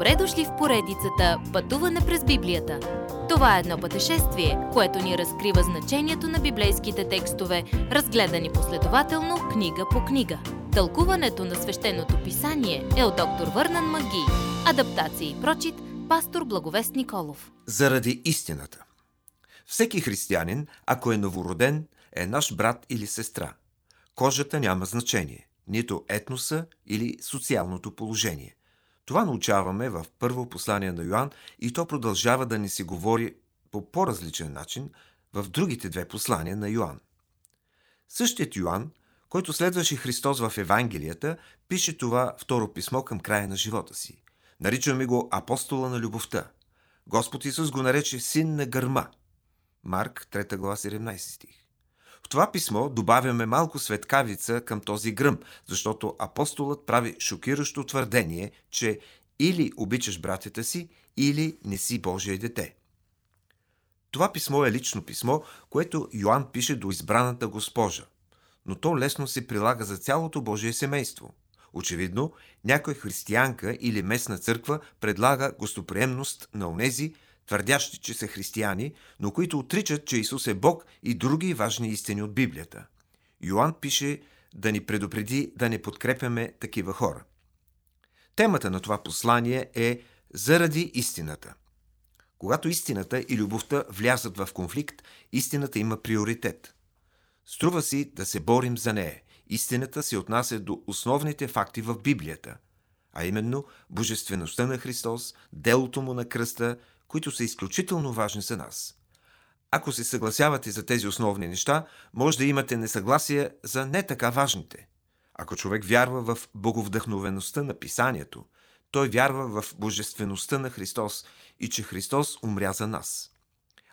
Добре дошли в поредицата Пътуване през Библията. Това е едно пътешествие, което ни разкрива значението на библейските текстове, разгледани последователно книга по книга. Тълкуването на свещеното писание е от доктор Върнан Маги. Адаптация и прочит, пастор Благовест Николов. Заради истината. Всеки християнин, ако е новороден, е наш брат или сестра. Кожата няма значение, нито етноса или социалното положение. Това научаваме в първо послание на Йоанн и то продължава да ни се говори по по-различен начин в другите две послания на Йоанн. Същият Йоанн, който следваше Христос в Евангелията, пише това второ писмо към края на живота си. Наричаме го апостола на любовта. Господ Исус го нарече син на гърма. Марк 3 глава 17 стих. В това писмо добавяме малко светкавица към този гръм, защото апостолът прави шокиращо твърдение, че или обичаш братята си, или не си Божие дете. Това писмо е лично писмо, което Йоанн пише до избраната госпожа, но то лесно се прилага за цялото Божие семейство. Очевидно, някой християнка или местна църква предлага гостоприемност на онези, твърдящи, че са християни, но които отричат, че Исус е Бог и други важни истини от Библията. Йоанн пише да ни предупреди да не подкрепяме такива хора. Темата на това послание е заради истината. Когато истината и любовта влязат в конфликт, истината има приоритет. Струва си да се борим за нея. Истината се отнася до основните факти в Библията, а именно божествеността на Христос, делото му на кръста, които са изключително важни за нас. Ако се съгласявате за тези основни неща, може да имате несъгласие за не така важните. Ако човек вярва в боговдъхновеността на писанието, той вярва в божествеността на Христос и че Христос умря за нас.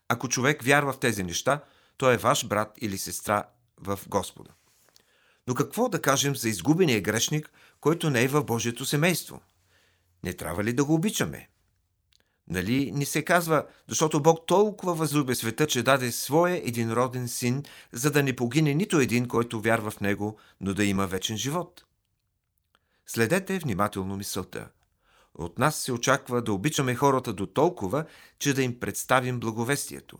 Ако човек вярва в тези неща, той е ваш брат или сестра в Господа. Но какво да кажем за изгубения грешник, който не е в Божието семейство? Не трябва ли да го обичаме? Нали ни се казва, защото Бог толкова възлюби света, че даде своя единроден син, за да не погине нито един, който вярва в него, но да има вечен живот. Следете внимателно мисълта. От нас се очаква да обичаме хората до толкова, че да им представим благовестието.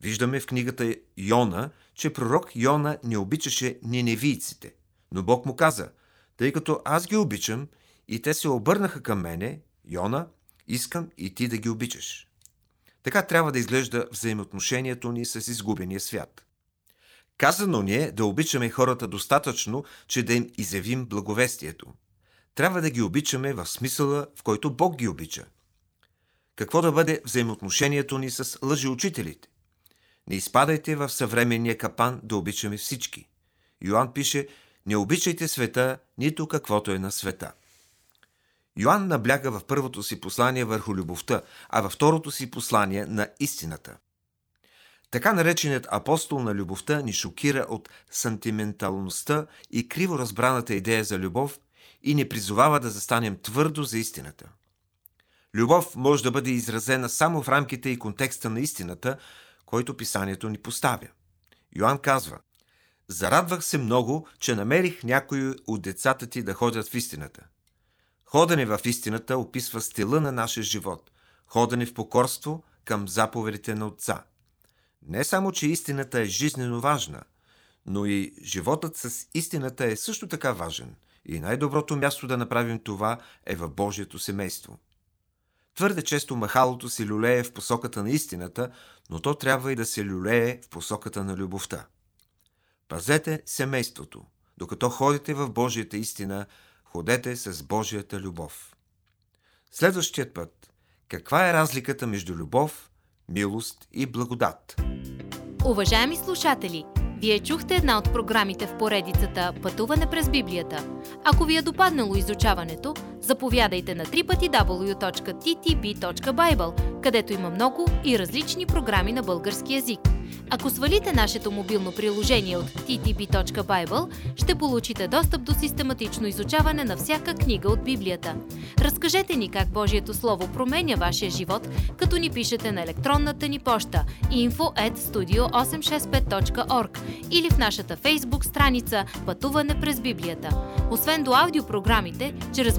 Виждаме в книгата Йона, че пророк Йона не обичаше ниневийците. Но Бог му каза, тъй като аз ги обичам и те се обърнаха към мене, Йона, Искам и ти да ги обичаш. Така трябва да изглежда взаимоотношението ни с изгубения свят. Казано ни е да обичаме хората достатъчно, че да им изявим благовестието. Трябва да ги обичаме в смисъла, в който Бог ги обича. Какво да бъде взаимоотношението ни с лъжеучителите? Не изпадайте в съвременния капан да обичаме всички. Йоанн пише, не обичайте света, нито каквото е на света. Йоанн набляга в първото си послание върху любовта, а във второто си послание на истината. Така нареченият апостол на любовта ни шокира от сантименталността и криво разбраната идея за любов и ни призовава да застанем твърдо за истината. Любов може да бъде изразена само в рамките и контекста на истината, който писанието ни поставя. Йоанн казва Зарадвах се много, че намерих някои от децата ти да ходят в истината – Ходене в истината описва стила на нашия живот. Ходене в покорство към заповедите на Отца. Не само, че истината е жизнено важна, но и животът с истината е също така важен. И най-доброто място да направим това е в Божието семейство. Твърде често махалото се люлее в посоката на истината, но то трябва и да се люлее в посоката на любовта. Пазете семейството. Докато ходите в Божията истина, Ходете с Божията любов. Следващият път. Каква е разликата между любов, милост и благодат? Уважаеми слушатели, вие чухте една от програмите в поредицата Пътуване през Библията. Ако ви е допаднало изучаването, заповядайте на www.ttb.bible, където има много и различни програми на български язик – Ако свалите нашето мобилно приложение от ttb.bible, ще получите достъп до систематично изучаване на всяка книга от Библията. Разкажете ни как Божието Слово променя вашия живот, като ни пишете на електронната ни поща info at studio865.org или в нашата фейсбук страница Пътуване през Библията. Освен до аудиопрограмите, чрез